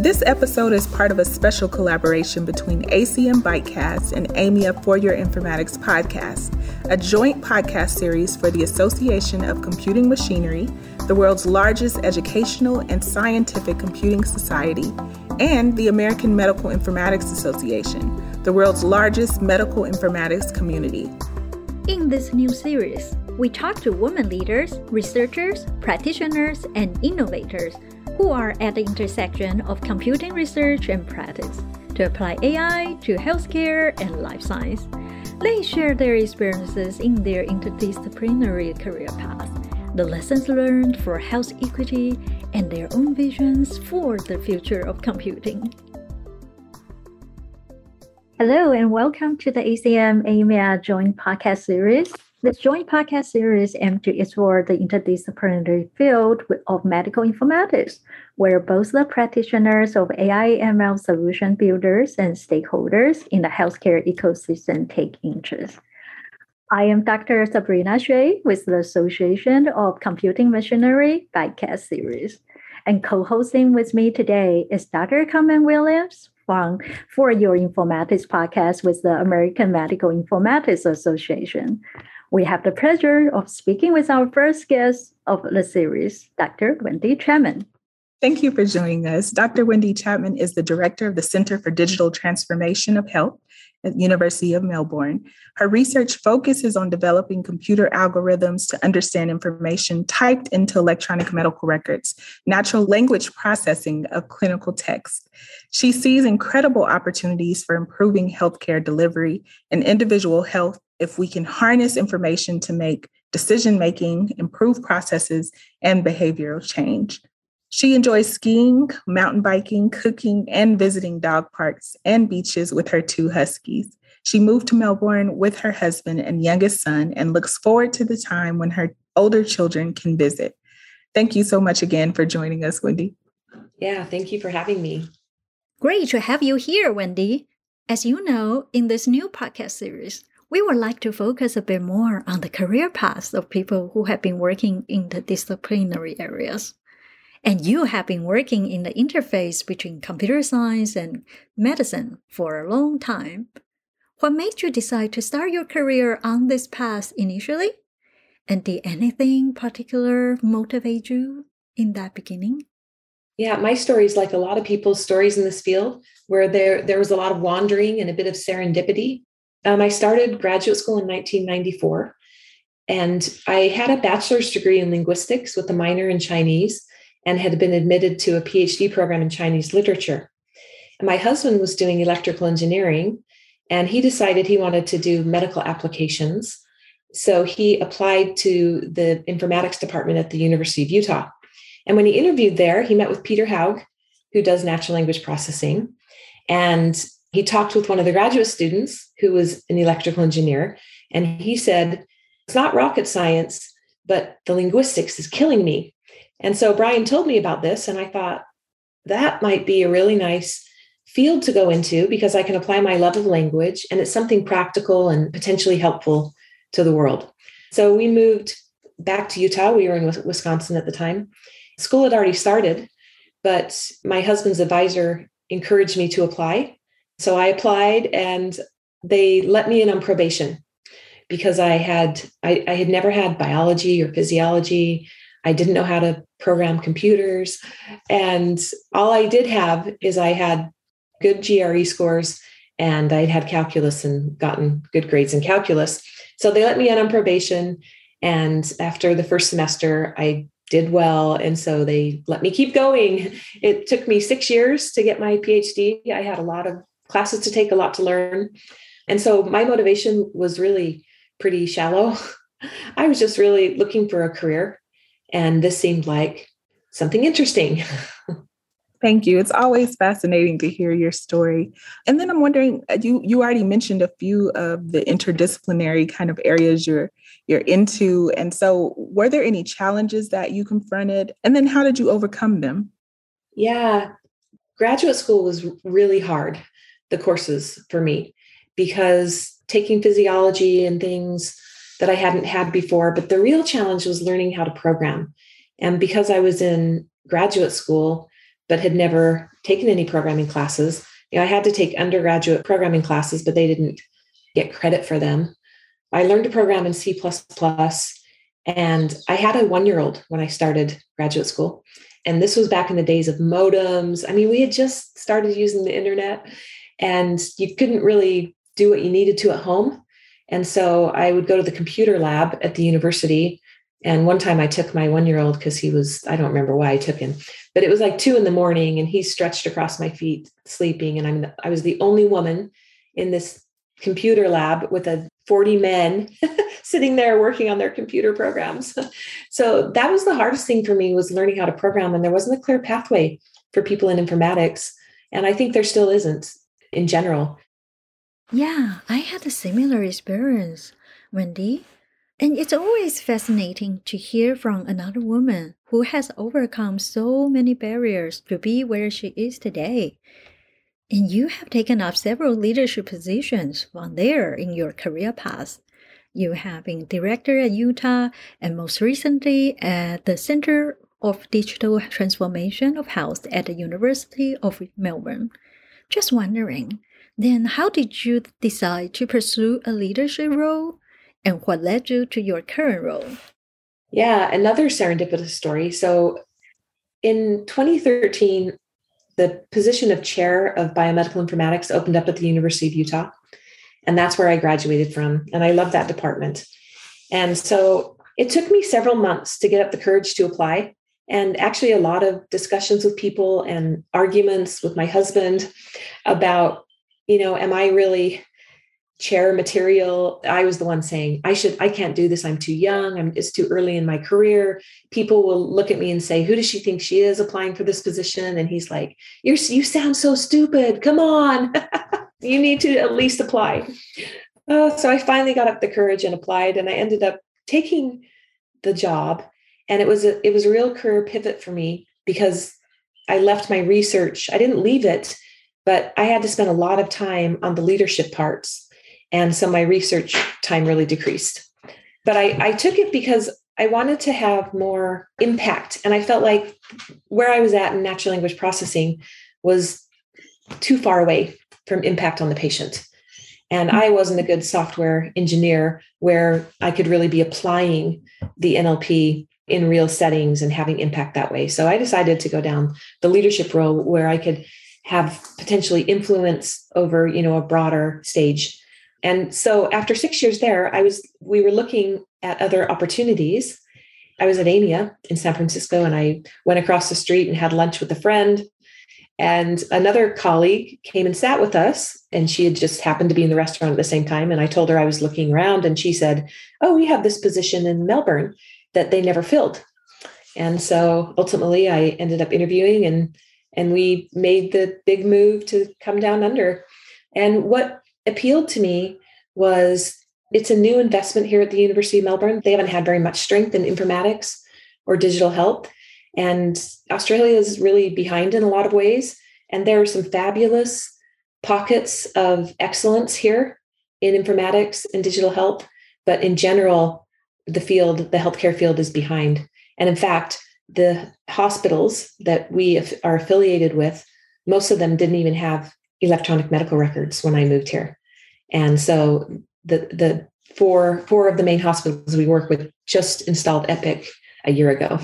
This episode is part of a special collaboration between ACM Bytecast and AMIA For Your Informatics podcast, a joint podcast series for the Association of Computing Machinery, the world's largest educational and scientific computing society, and the American Medical Informatics Association, the world's largest medical informatics community. In this new series, we talk to women leaders, researchers, practitioners, and innovators who are at the intersection of computing research and practice to apply AI to healthcare and life science. They share their experiences in their interdisciplinary career path, the lessons learned for health equity, and their own visions for the future of computing. Hello, and welcome to the ACM AMIA Joint Podcast Series. This joint podcast series aims to explore the interdisciplinary field of medical informatics, where both the practitioners of AI ML solution builders and stakeholders in the healthcare ecosystem take interest. I am Dr. Sabrina Hsueh with the Association of Computing Machinery Bytecast series. And co-hosting with me today is Dr. Carmen Williams from For Your Informatics podcast with the American Medical Informatics Association we have the pleasure of speaking with our first guest of the series, Dr. Wendy Chapman. Thank you for joining us. Dr. Wendy Chapman is the director of the Center for Digital Transformation of Health at University of Melbourne. Her research focuses on developing computer algorithms to understand information typed into electronic medical records, natural language processing of clinical text. She sees incredible opportunities for improving healthcare delivery and individual health if we can harness information to make decision making, improve processes, and behavioral change. She enjoys skiing, mountain biking, cooking, and visiting dog parks and beaches with her two huskies. She moved to Melbourne with her husband and youngest son and looks forward to the time when her older children can visit. Thank you so much again for joining us, Wendy. Yeah, thank you for having me. Great to have you here, Wendy. As you know, in this new podcast series, we would like to focus a bit more on the career paths of people who have been working in the disciplinary areas. And you have been working in the interface between computer science and medicine for a long time. What made you decide to start your career on this path initially? And did anything particular motivate you in that beginning? Yeah, my story is like a lot of people's stories in this field, where there there was a lot of wandering and a bit of serendipity. Um, I started graduate school in 1994, and I had a bachelor's degree in linguistics with a minor in Chinese, and had been admitted to a PhD program in Chinese literature. And my husband was doing electrical engineering, and he decided he wanted to do medical applications. So he applied to the informatics department at the University of Utah. And when he interviewed there, he met with Peter Haug, who does natural language processing. And he talked with one of the graduate students who was an electrical engineer. And he said, It's not rocket science, but the linguistics is killing me. And so Brian told me about this, and I thought that might be a really nice field to go into because I can apply my love of language and it's something practical and potentially helpful to the world. So we moved back to Utah. We were in Wisconsin at the time. School had already started, but my husband's advisor encouraged me to apply. So I applied and they let me in on probation because I had I, I had never had biology or physiology. I didn't know how to program computers. And all I did have is I had good GRE scores and I'd had calculus and gotten good grades in calculus. So they let me in on probation. And after the first semester, I did well. And so they let me keep going. It took me six years to get my PhD. I had a lot of classes to take, a lot to learn. And so my motivation was really pretty shallow. I was just really looking for a career. And this seemed like something interesting. Thank you. It's always fascinating to hear your story. And then I'm wondering, uh, you you already mentioned a few of the interdisciplinary kind of areas you're you're into. And so were there any challenges that you confronted? And then how did you overcome them? Yeah. Graduate school was really hard, the courses for me, because taking physiology and things that I hadn't had before, but the real challenge was learning how to program. And because I was in graduate school, but had never taken any programming classes. You know, I had to take undergraduate programming classes, but they didn't get credit for them. I learned to program in C and I had a one year old when I started graduate school. And this was back in the days of modems. I mean, we had just started using the internet and you couldn't really do what you needed to at home. And so I would go to the computer lab at the university. And one time I took my one year old because he was, I don't remember why I took him, but it was like two in the morning and he stretched across my feet sleeping. And I'm, I was the only woman in this computer lab with a 40 men sitting there working on their computer programs. so that was the hardest thing for me was learning how to program and there wasn't a clear pathway for people in informatics and I think there still isn't in general. Yeah, I had a similar experience, Wendy. And it's always fascinating to hear from another woman who has overcome so many barriers to be where she is today. And you have taken up several leadership positions from there in your career path. You have been director at Utah and most recently at the Center of Digital Transformation of Health at the University of Melbourne. Just wondering, then how did you decide to pursue a leadership role and what led you to your current role? Yeah, another serendipitous story. So in 2013, the position of chair of biomedical informatics opened up at the University of Utah. And that's where I graduated from. And I love that department. And so it took me several months to get up the courage to apply. And actually, a lot of discussions with people and arguments with my husband about, you know, am I really chair material? I was the one saying i should i can't do this. I'm too young. I'm it's too early in my career. People will look at me and say who does she think she is applying for this position? And he's like you're you sound so stupid. Come on. You need to at least apply. Uh, so i finally got up the courage and applied and i ended up taking the job and it was a it was a real career pivot for me because i left my research i didn't leave it but i had to spend a lot of time on the leadership parts and so my research time really decreased. But I, I took it because I wanted to have more impact. And I felt like where I was at in natural language processing was too far away from impact on the patient. And I wasn't a good software engineer where I could really be applying the NLP in real settings and having impact that way. So I decided to go down the leadership role where I could have potentially influence over, you know, a broader stage and so after six years there, I was we were looking at other opportunities. I was at AMIA in San Francisco and I went across the street and had lunch with a friend. And another colleague came and sat with us, and she had just happened to be in the restaurant at the same time. And I told her I was looking around, and she said, Oh, we have this position in Melbourne that they never filled. And so ultimately I ended up interviewing and and we made the big move to come down under. And what appealed to me was it's a new investment here at the University of Melbourne. They haven't had very much strength in informatics or digital health. And Australia is really behind in a lot of ways. And there are some fabulous pockets of excellence here in informatics and digital health. But in general, the field, the healthcare field is behind. And in fact, the hospitals that we are affiliated with, most of them didn't even have electronic medical records when I moved here. And so the the four four of the main hospitals we work with just installed Epic a year ago.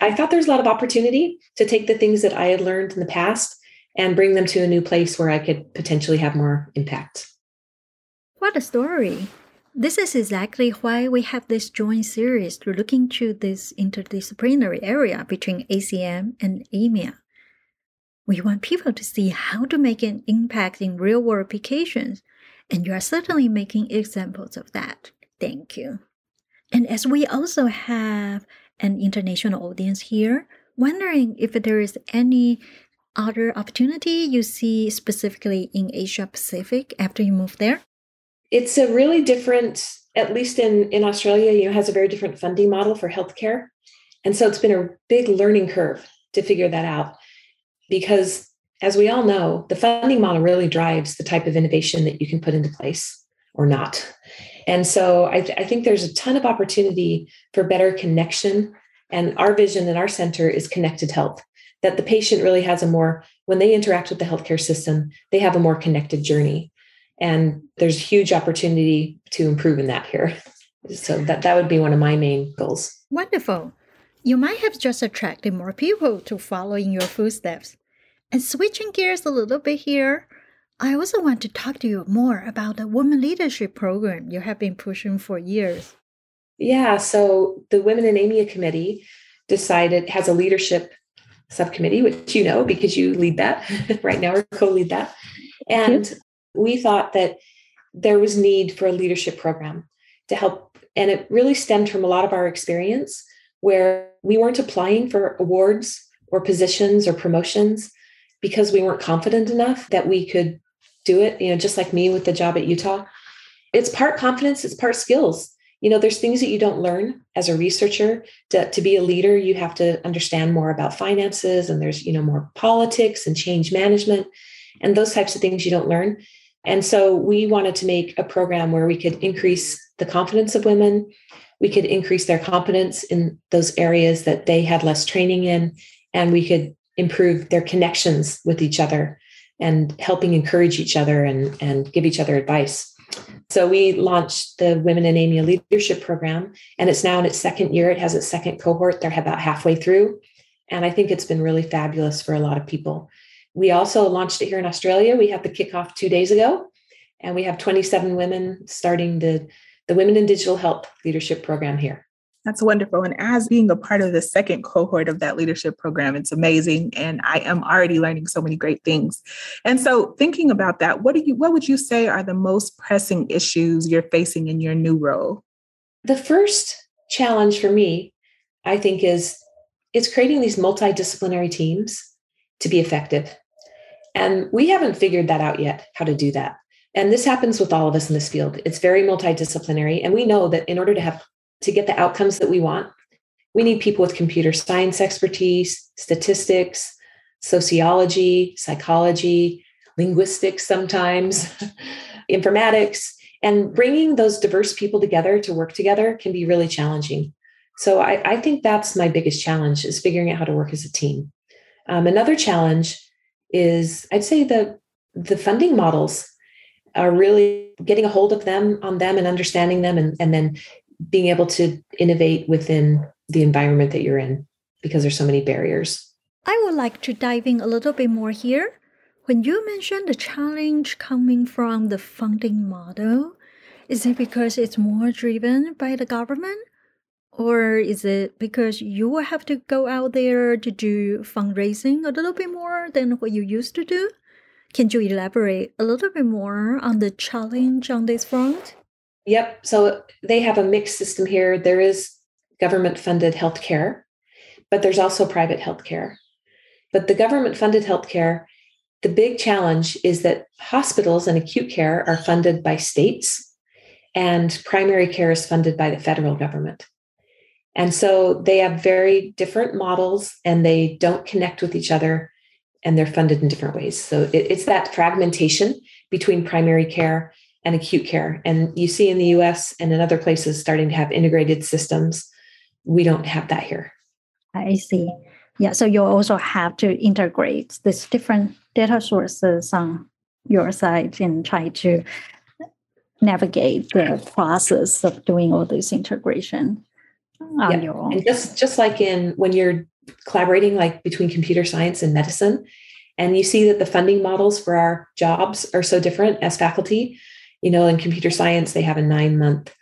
I thought there's a lot of opportunity to take the things that I had learned in the past and bring them to a new place where I could potentially have more impact. What a story. This is exactly why we have this joint series to look into this interdisciplinary area between ACM and AMIA. We want people to see how to make an impact in real world applications and you are certainly making examples of that. Thank you. And as we also have an international audience here, wondering if there is any other opportunity you see specifically in Asia Pacific after you move there? It's a really different, at least in, in Australia, you know, has a very different funding model for healthcare. And so it's been a big learning curve to figure that out because as we all know, the funding model really drives the type of innovation that you can put into place or not. And so I, th- I, think there's a ton of opportunity for better connection. And our vision in our center is connected health. that the patient really has a more, when they interact with the healthcare system, they have a more connected journey. And there's huge opportunity to improve in that here. So that, that would be one of my main goals. Wonderful. You might have just attracted more people to follow in your footsteps. And switching gears a little bit here, I also want to talk to you more about the Women Leadership Program you have been pushing for years. Yeah, so the Women in AMIA Committee decided has a leadership subcommittee, which you know because you lead that right now or co-lead that. And we thought that there was need for a leadership program to help. And it really stemmed from a lot of our experience where we weren't applying for awards or positions or promotions because we weren't confident enough that we could do it, you know, just like me with the job at Utah. It's part confidence, it's part skills you know there's things that you don't learn as a researcher to, to be a leader you have to understand more about finances and there's you know more politics and change management and those types of things you don't learn and so we wanted to make a program where we could increase the confidence of women we could increase their competence in those areas that they had less training in and we could improve their connections with each other and helping encourage each other and, and give each other advice so we launched the Women in AMIA Leadership Program, and it's now in its second year. It has its second cohort. They're about halfway through. And I think it's been really fabulous for a lot of people. We also launched it here in Australia. We had the kickoff two days ago, and we have 27 women starting the, the Women in Digital Health Leadership Program here. That's wonderful. And as being a part of the second cohort of that leadership program, it's amazing. And I am already learning so many great things. And so thinking about that, what do you what would you say are the most pressing issues you're facing in your new role? The first challenge for me, I think, is it's creating these multidisciplinary teams to be effective. And we haven't figured that out yet, how to do that. And this happens with all of us in this field. It's very multidisciplinary. And we know that in order to have to get the outcomes that we want, we need people with computer science expertise, statistics, sociology, psychology, linguistics sometimes, informatics. And bringing those diverse people together to work together can be really challenging. So I, I think that's my biggest challenge is figuring out how to work as a team. Um, another challenge is I'd say the the funding models are really getting a hold of them on them and understanding them and, and then being able to innovate within the environment that you're in because there's so many barriers. I would like to dive in a little bit more here. When you mentioned the challenge coming from the funding model, is it because it's more driven by the government? Or is it because you will have to go out there to do fundraising a little bit more than what you used to do? Can you elaborate a little bit more on the challenge on this front? Yep. So they have a mixed system here. There is government funded healthcare, but there's also private healthcare. But the government funded healthcare, the big challenge is that hospitals and acute care are funded by states, and primary care is funded by the federal government. And so they have very different models and they don't connect with each other and they're funded in different ways. So it, it's that fragmentation between primary care and acute care. And you see in the US and in other places starting to have integrated systems. We don't have that here. I see. Yeah, so you also have to integrate these different data sources on your side and try to navigate the process of doing all this integration yeah. And just just like in when you're collaborating like between computer science and medicine, and you see that the funding models for our jobs are so different as faculty, you know, in computer science, they have a nine month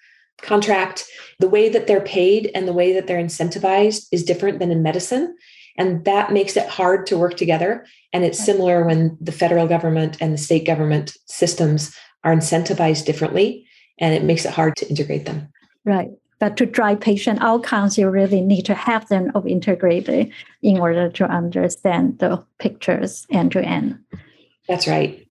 contract. The way that they're paid and the way that they're incentivized is different than in medicine. And that makes it hard to work together. And it's similar when the federal government and the state government systems are incentivized differently, and it makes it hard to integrate them. Right. But to drive patient outcomes, you really need to have them of integrated in order to understand the pictures end to end. That's right.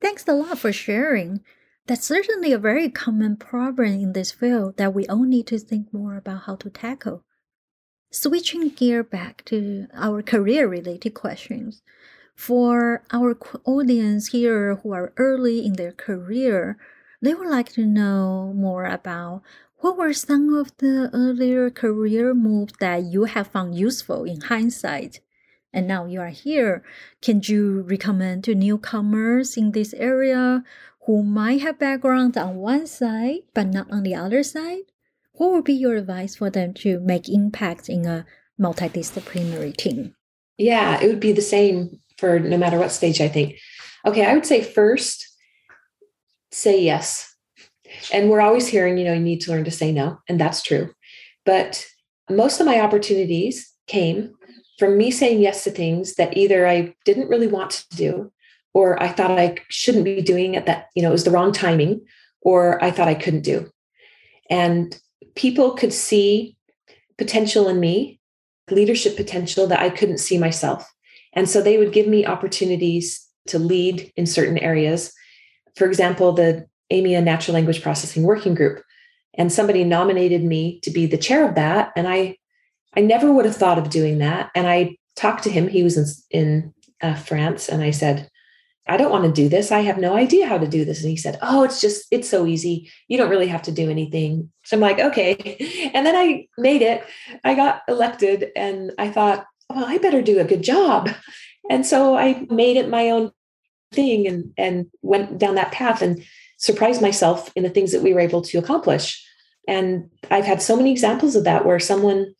Thanks a lot for sharing. That's certainly a very common problem in this field that we all need to think more about how to tackle. Switching gear back to our career related questions. For our audience here who are early in their career, they would like to know more about what were some of the earlier career moves that you have found useful in hindsight? and now you are here. Can you recommend to newcomers in this area who might have backgrounds on one side but not on the other side? What would be your advice for them to make impact in a multidisciplinary team? Yeah, it would be the same for no matter what stage I think. Okay, I would say first, say yes. And we're always hearing, you know, you need to learn to say no, and that's true. But most of my opportunities came from me saying yes to things that either I didn't really want to do or I thought I shouldn't be doing it that, you know, it was the wrong timing or I thought I couldn't do. And people could see potential in me, leadership potential that I couldn't see myself. And so they would give me opportunities to lead in certain areas. For example, the AMIA Natural Language Processing Working Group. And somebody nominated me to be the chair of that. And I I never would have thought of doing that. And I talked to him. He was in, in uh, France. And I said, I don't want to do this. I have no idea how to do this. And he said, Oh, it's just, it's so easy. You don't really have to do anything. So I'm like, okay. And then I made it. I got elected and I thought, well, I better do a good job. And so I made it my own thing and, and went down that path and surprised myself in the things that we were able to accomplish. And I've had so many examples of that where someone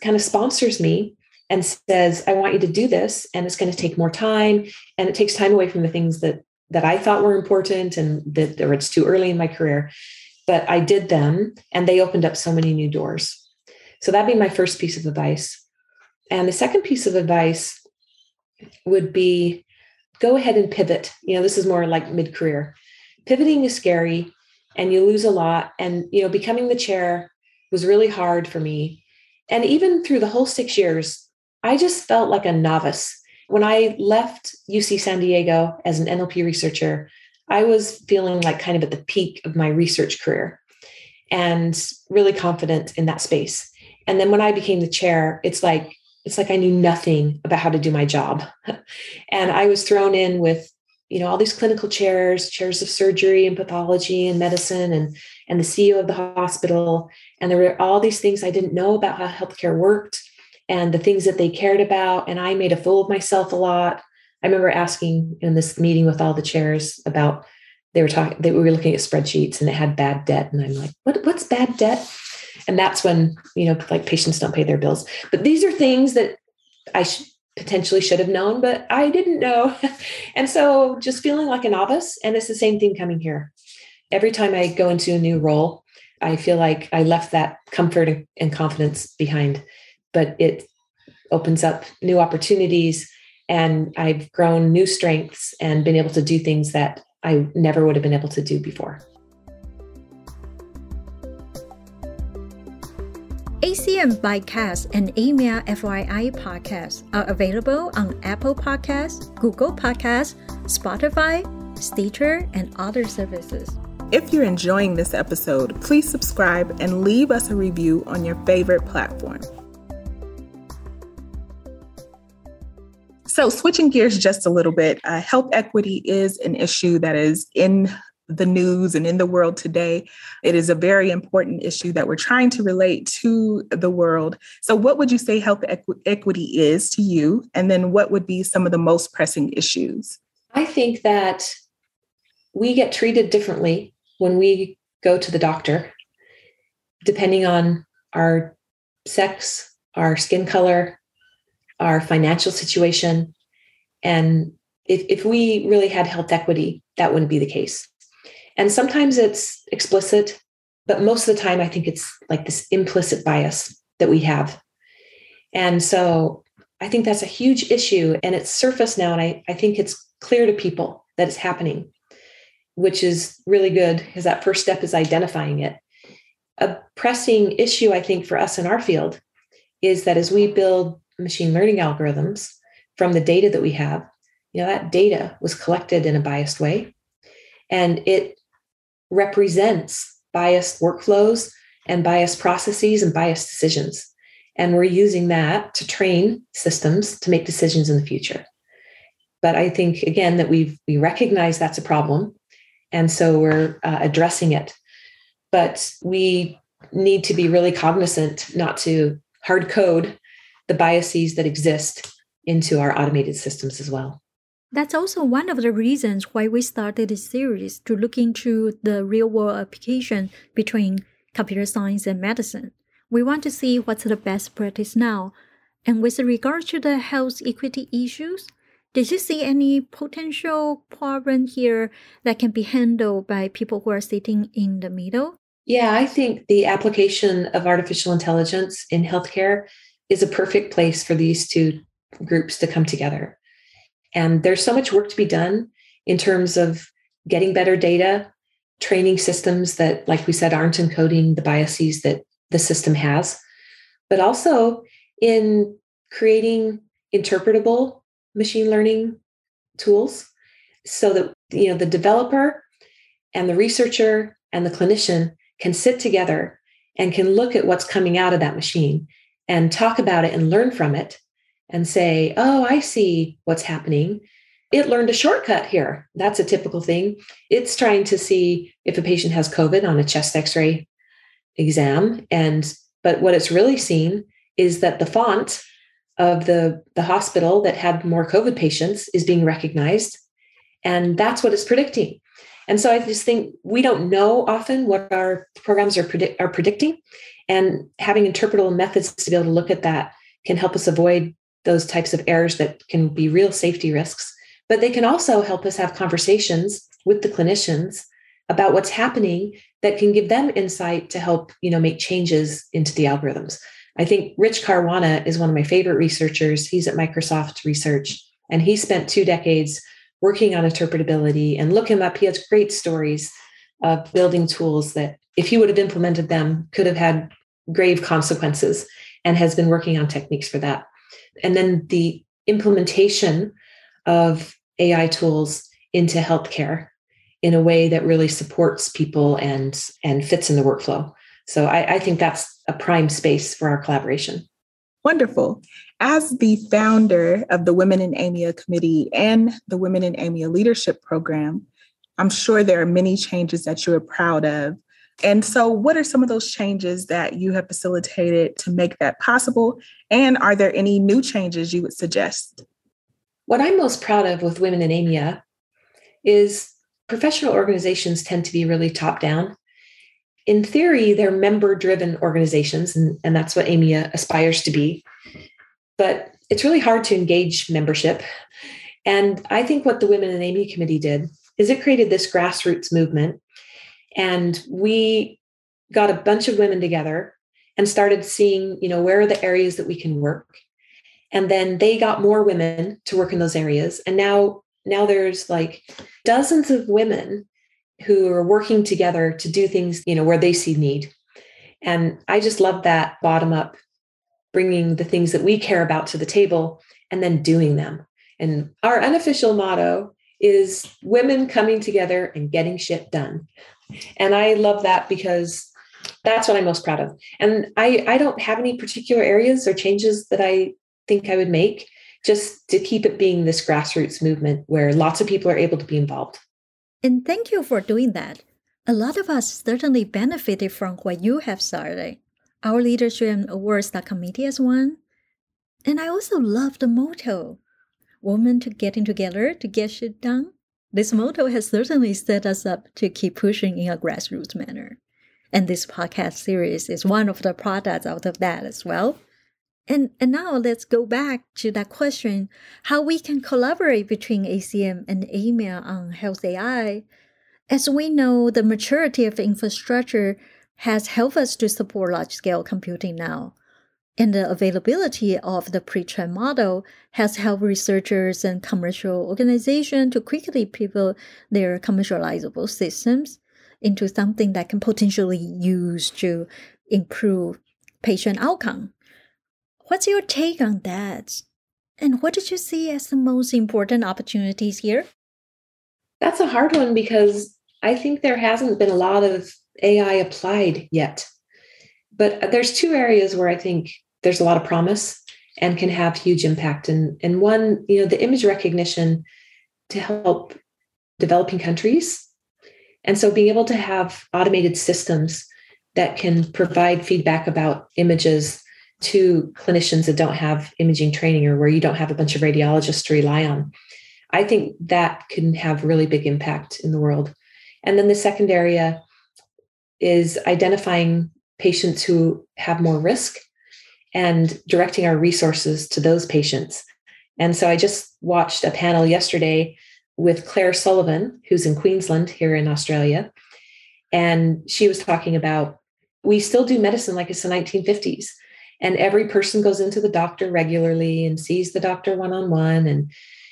kind of sponsors me and says, I want you to do this. And it's going to take more time. And it takes time away from the things that that I thought were important and that or it's too early in my career. But I did them and they opened up so many new doors. So that'd be my first piece of advice. And the second piece of advice would be go ahead and pivot. You know, this is more like mid-career. Pivoting is scary and you lose a lot. And you know, becoming the chair was really hard for me and even through the whole six years, I just felt like a novice. When I left UC San Diego as an NLP researcher, I was feeling like kind of at the peak of my research career and really confident in that space. And then when I became the chair, it's like it's like I knew nothing about how to do my job. and I was thrown in with, you know, all these clinical chairs, chairs of surgery and pathology and medicine and and the CEO of the hospital. And there were all these things I didn't know about how healthcare worked and the things that they cared about. And I made a fool of myself a lot. I remember asking in this meeting with all the chairs about they were talking, they were looking at spreadsheets and it had bad debt. And I'm like, what, what's bad debt? And that's when, you know, like patients don't pay their bills. But these are things that I sh- potentially should have known, but I didn't know. and so just feeling like a novice. And it's the same thing coming here every time I go into a new role, I feel like I left that comfort and confidence behind, but it opens up new opportunities and I've grown new strengths and been able to do things that I never would have been able to do before. ACM Bytecast and AMIA FYI podcast are available on Apple Podcasts, Google Podcasts, Spotify, Stitcher, and other services. If you're enjoying this episode, please subscribe and leave us a review on your favorite platform. So, switching gears just a little bit, uh, health equity is an issue that is in the news and in the world today. It is a very important issue that we're trying to relate to the world. So, what would you say health equ- equity is to you? And then, what would be some of the most pressing issues? I think that we get treated differently when we go to the doctor, depending on our sex, our skin color, our financial situation. And if, if we really had health equity, that wouldn't be the case. And sometimes it's explicit, but most of the time, I think it's like this implicit bias that we have. And so I think that's a huge issue. And it's surfaced now. And I, I think it's clear to people that it's happening which is really good because that first step is identifying it. A pressing issue, I think, for us in our field is that as we build machine learning algorithms from the data that we have, you know, that data was collected in a biased way and it represents biased workflows and biased processes and biased decisions. And we're using that to train systems to make decisions in the future. But I think, again, that we we recognize that's a problem and so we're uh, addressing it. But we need to be really cognizant not to hard code the biases that exist into our automated systems as well. That's also one of the reasons why we started this series to look into the real world application between computer science and medicine. We want to see what's the best practice now. And with regard to the health equity issues, did you see any potential problem here that can be handled by people who are sitting in the middle? Yeah, I think the application of artificial intelligence in healthcare is a perfect place for these two groups to come together. And there's so much work to be done in terms of getting better data, training systems that, like we said, aren't encoding the biases that the system has, but also in creating interpretable machine learning tools so that you know the developer and the researcher and the clinician can sit together and can look at what's coming out of that machine and talk about it and learn from it and say, oh, I see what's happening. It learned a shortcut here. That's a typical thing. It's trying to see if a patient has COVID on a chest x ray exam. And, but what it's really seen is that the font of the, the hospital that had more COVID patients is being recognized. And that's what it's predicting. And so I just think we don't know often what our programs are, are predicting. And having interpretable methods to be able to look at that can help us avoid those types of errors that can be real safety risks. But they can also help us have conversations with the clinicians about what's happening that can give them insight to help you know make changes into the algorithms. I think rich caruana is one of my favorite researchers. He's at microsoft research and he spent two decades working on interpretability. And look him up. He has great stories of building tools that if he would have implemented them could have had grave consequences and has been working on techniques for that and then the implementation of ai tools into healthcare in a way that really supports people and and fits in the workflow. So I, I think that's a prime space for our collaboration. Wonderful. As the founder of the Women in AMIA Committee and the Women in AMIA Leadership Program, I'm sure there are many changes that you are proud of. And so, what are some of those changes that you have facilitated to make that possible? And are there any new changes you would suggest? What I'm most proud of with Women in AMIA is professional organizations tend to be really top down. In theory, they're member driven organizations, and, and that's what AMIA aspires to be. But it's really hard to engage membership. And I think what the Women in AMIA Committee did is it created this grassroots movement. And we got a bunch of women together and started seeing, you know, where are the areas that we can work. And then they got more women to work in those areas. And now now there's like dozens of women who are working together to do things you know where they see need and i just love that bottom up bringing the things that we care about to the table and then doing them and our unofficial motto is women coming together and getting shit done and i love that because that's what i'm most proud of and i i don't have any particular areas or changes that i think i would make just to keep it being this grassroots movement where lots of people are able to be involved. And thank you for doing that. A lot of us certainly benefited from what you have started. Our leadership and awards that committee as one. And I also love the motto Women to getting together to get shit done. This motto has certainly set us up to keep pushing in a grassroots manner. And this podcast series is one of the products out of that as well. And, and now let's go back to that question how we can collaborate between ACM and AMIA on health AI. As we know, the maturity of infrastructure has helped us to support large scale computing now. And the availability of the pre-trained model has helped researchers and commercial organizations to quickly pivot their commercializable systems into something that can potentially use to improve patient outcome. What's your take on that? And what did you see as the most important opportunities here? That's a hard one because I think there hasn't been a lot of AI applied yet. But there's two areas where I think there's a lot of promise and can have huge impact. And, and one, you know, the image recognition to help developing countries. And so being able to have automated systems that can provide feedback about images to clinicians that don't have imaging training or where you don't have a bunch of radiologists to rely on. I think that can have really big impact in the world. And then the second area is identifying patients who have more risk and directing our resources to those patients. And so I just watched a panel yesterday with Clair Sullivan, who's in Queensland here in Australia. And she was talking about we still do medicine like it's the 1950s. And every person goes into the doctor regularly and sees the doctor one on one. And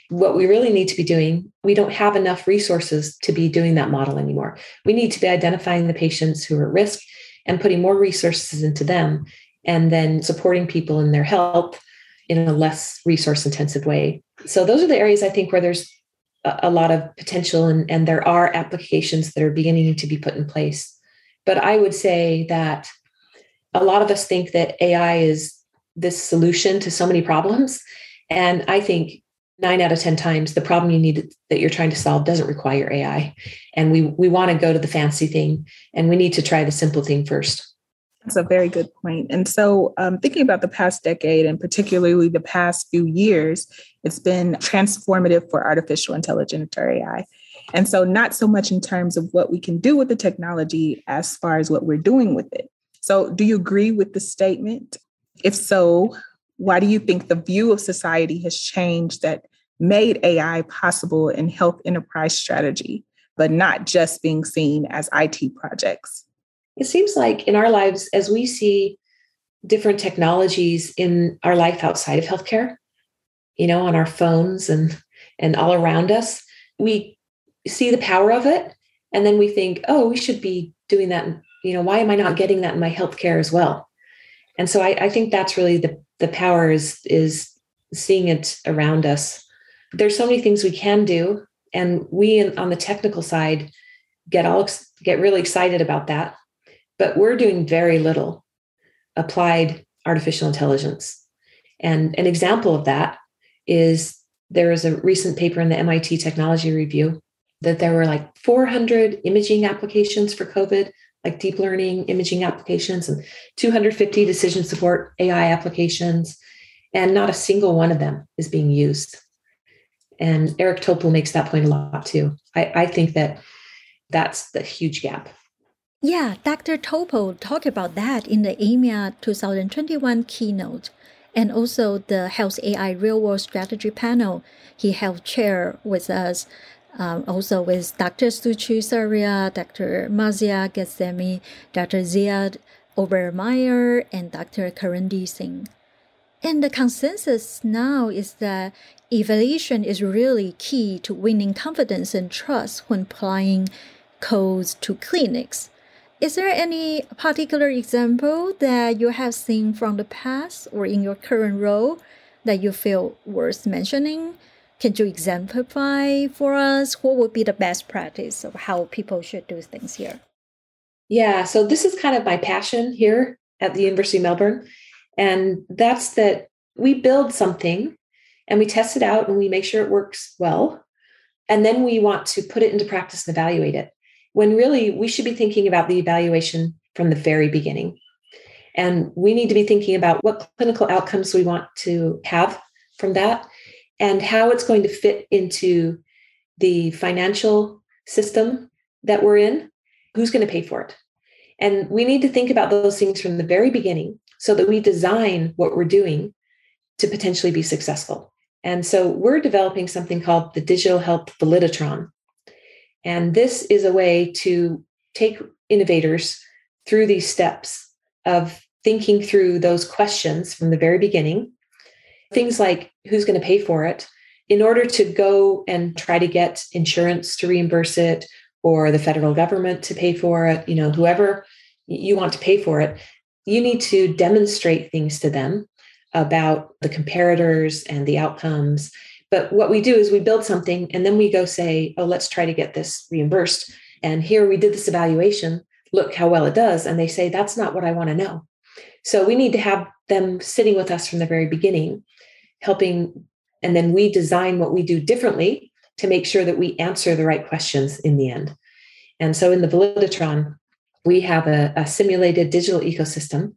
what we really need to be doing, we don't have enough resources to be doing that model anymore. We need to be identifying the patients who are at risk and putting more resources into them and then supporting people in their health in a less resource intensive way. So those are the areas I think where there's a lot of potential and, and there are applications that are beginning to be put in place. But I would say that a lot of us think that AI is this solution to so many problems. And I think nine out of 10 times the problem you need that you're trying to solve doesn't require AI. And we, we want to go to the fancy thing and we need to try the simple thing first. That's a very good point. And so, um, thinking about the past decade and particularly the past few years, it's been transformative for artificial intelligence or AI. And so, not so much in terms of what we can do with the technology as far as what we're doing with it. So, do you agree with the statement? If so, why do you think the view of society has changed that made AI possible in health enterprise strategy, but not just being seen as IT projects? It seems like in our lives, as we see different technologies in our life outside of healthcare, you know, on our phones and and all around us, we see the power of it, and then we think, oh, we should be doing that. You know, why am I not getting that in my healthcare as well? And so I, I think that's really the the power is is seeing it around us. There's so many things we can do, and we on the technical side get all get really excited about that but we're doing very little applied artificial intelligence. And an example of that is there is a recent paper in the MIT Technology Review that there were like 400 imaging applications for COVID, like deep learning imaging applications, and 250 decision support AI applications. And not a single one of them is being used. And Eric Topol makes that point a lot too. I, I think that that's the huge gap. Yeah, Dr. Topol talked about that in the AMIA 2021 keynote and also the Health AI Real World Strategy panel. He helped chair with us, um, also with Dr. Suchi Saria, Dr. Marzyeh Ghassemi, Dr. Ziad Obermeyer, and Dr. Karandeep Singh. And the consensus now is that evaluation is really key to winning confidence and trust when applying codes to clinics. Is there any particular example that you have seen from the past or in your current role that you feel worth mentioning? Can you exemplify for us what would be the best practice of how people should do things here? Yeah, so this is kind of my passion here at the University of Melbourne. And that's that we build something and we test it out and we make sure it works well. And then we want to put it into practice and evaluate it when really we should be thinking about the evaluation from the very beginning. And we need to be thinking about what clinical outcomes we want to have from that and how it's going to fit into the financial system that we're in. Who's going to pay for it? And we need to think about those things from the very beginning so that we design what we're doing to potentially be successful. And so we're developing something called the Digital Health Validitron. And this is a way to take innovators through these steps of thinking through those questions from the very beginning. Things like who's going to pay for it in order to go and try to get insurance to reimburse it or the federal government to pay for it, you know, whoever you want to pay for it, you need to demonstrate things to them about the comparators and the outcomes but what we do is we build something and then we go say, oh, let's try to get this reimbursed. And here we did this evaluation. Look how well it does. And they say, that's not what I want to know. So we need to have them sitting with us from the very beginning, helping. And then we design what we do differently to make sure that we answer the right questions in the end. And so in the Validitron, we have a, a simulated digital ecosystem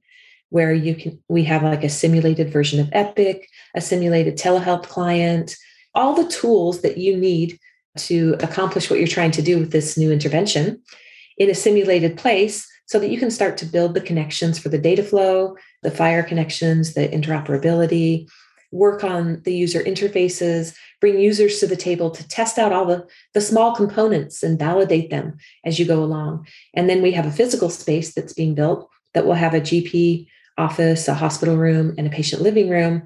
where you can we have like a simulated version of Epic, a simulated telehealth client, all the tools that you need to accomplish what you're trying to do with this new intervention in a simulated place so that you can start to build the connections for the data flow, the FHIR connections, the interoperability, work on the user interfaces, bring users to the table to test out all the, the small components and validate them as you go along. And then we have a physical space that's being built that will have a GP office, a hospital room, and a patient living room,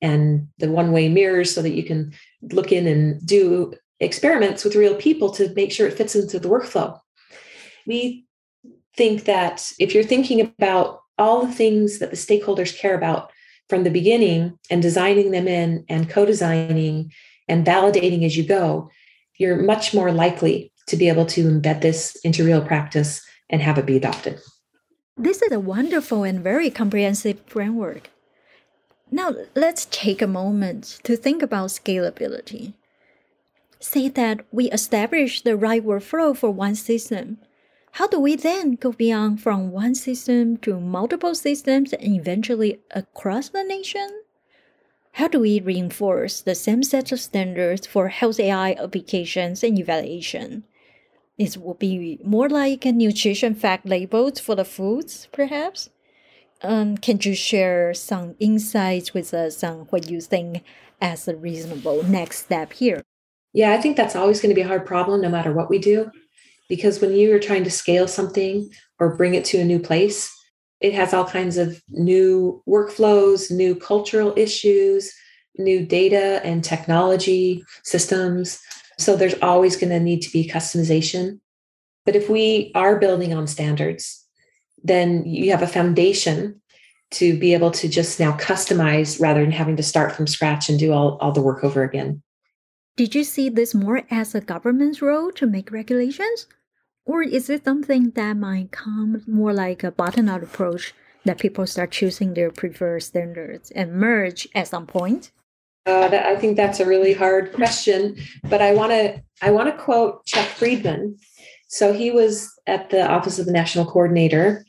and the one way mirrors so that you can look in and do experiments with real people to make sure it fits into the workflow. We think that if you're thinking about all the things that the stakeholders care about from the beginning and designing them in and co designing and validating as you go, you're much more likely to be able to embed this into real practice and have it be adopted. This is a wonderful and very comprehensive framework. Now, let's take a moment to think about scalability. Say that we establish the right workflow for one system. How do we then go beyond from one system to multiple systems and eventually across the nation? How do we reinforce the same set of standards for health AI applications and evaluation? It will be more like a nutrition fact labels for the foods, perhaps? Um, can you share some insights with us on what you think as a reasonable next step here? Yeah, I think that's always going to be a hard problem no matter what we do. Because when you are trying to scale something or bring it to a new place, it has all kinds of new workflows, new cultural issues, new data and technology systems. So there's always going to need to be customization. But if we are building on standards, then you have a foundation to be able to just now customize rather than having to start from scratch and do all, all the work over again. Did you see this more as a government's role to make regulations? Or is it something that might come more like a bottom up approach that people start choosing their preferred standards and merge at some point? Uh, that, I think that's a really hard question, but I want to I want to quote Chuck Friedman. So he was at the Office of the National Coordinator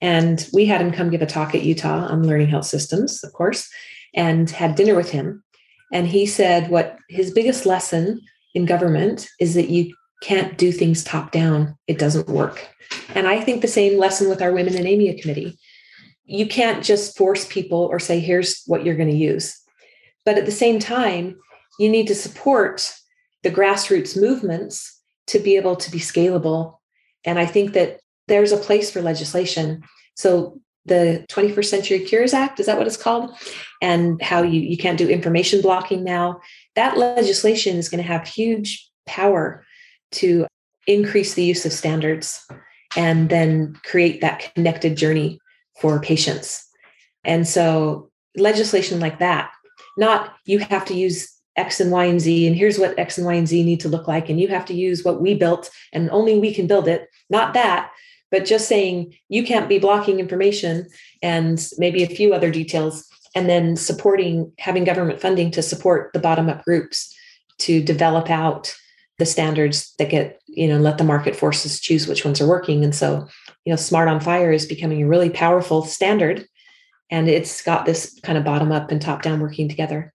and we had him come give a talk at Utah on learning health systems, of course, and had dinner with him. And he said what his biggest lesson in government is that you can't do things top down, it doesn't work. And I think the same lesson with our Women in AMIA committee. You can't just force people or say, here's what you're going to use. But at the same time, you need to support the grassroots movements to be able to be scalable. And I think that there's a place for legislation. So the 21st Century Cures Act, is that what it's called? And how you, you can't do information blocking now. That legislation is going to have huge power to increase the use of standards and then create that connected journey for patients. And so legislation like that, not you have to use X and Y and Z, and here's what X and Y and Z need to look like, and you have to use what we built, and only we can build it. Not that, but just saying you can't be blocking information and maybe a few other details and then supporting having government funding to support the bottom up groups to develop out the standards that get you know let the market forces choose which ones are working and so you know SMART on FHIR is becoming a really powerful standard and it's got this kind of bottom up and top down working together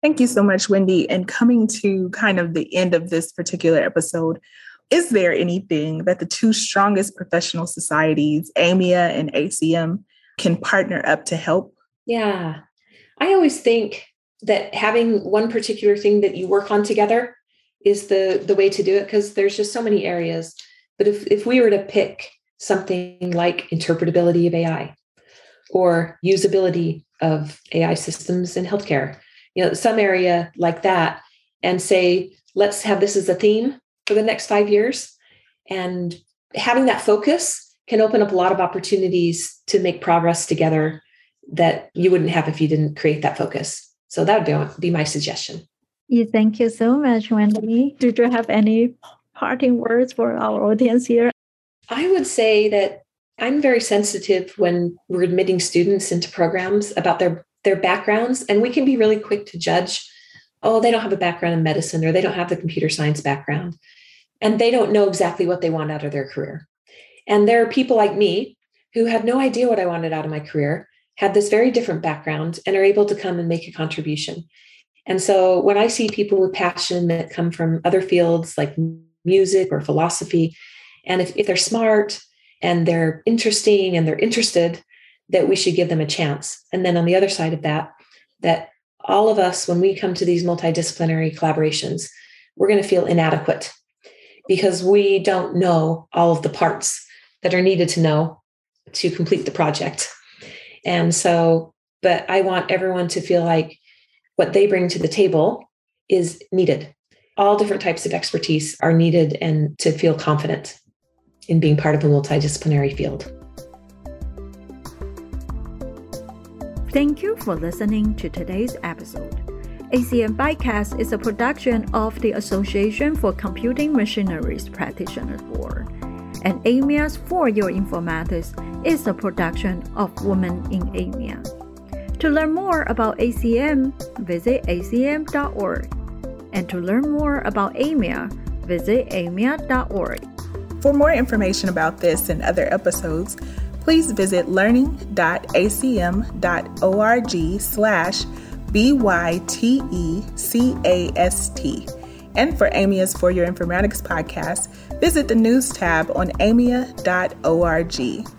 Thank you so much, Wendy. And coming to kind of the end of this particular episode, is there anything that the two strongest professional societies, AMIA and ACM, can partner up to help? Yeah. I always think that having one particular thing that you work on together is the the way to do it because there's just so many areas. But if if we were to pick something like interpretability of AI or usability of AI systems in healthcare, you know, some area like that, and say, let's have this as a theme for the next five years. And having that focus can open up a lot of opportunities to make progress together that you wouldn't have if you didn't create that focus. So that would be my suggestion. Yeah, thank you so much, Wendy. Did you have any parting words for our audience here? I would say that I'm very sensitive when we're admitting students into programs about their their backgrounds and we can be really quick to judge oh they don't have a background in medicine or they don't have the computer science background and they don't know exactly what they want out of their career. And there are people like me who had no idea what I wanted out of my career, had this very different background and are able to come and make a contribution. And so when I see people with passion that come from other fields like music or philosophy, and if, if they're smart and they're interesting and they're interested, that we should give them a chance. And then on the other side of that, that all of us, when we come to these multidisciplinary collaborations, we're going to feel inadequate because we don't know all of the parts that are needed to know to complete the project. And so, but I want everyone to feel like what they bring to the table is needed. All different types of expertise are needed and to feel confident in being part of a multidisciplinary field. Thank you for listening to today's episode. ACM Bytecast is a production of the Association for Computing Machineries Practitioners Board, and AMIA's For Your Informatics is a production of Women in AMIA. To learn more about ACM, visit acm.org. And to learn more about AMIA, visit amia.org. For more information about this and other episodes, please visit learning.acm.org slash B-Y-T-E-C-A-S-T. And for AMIA's For Your Informatics podcast, visit the news tab on amia.org.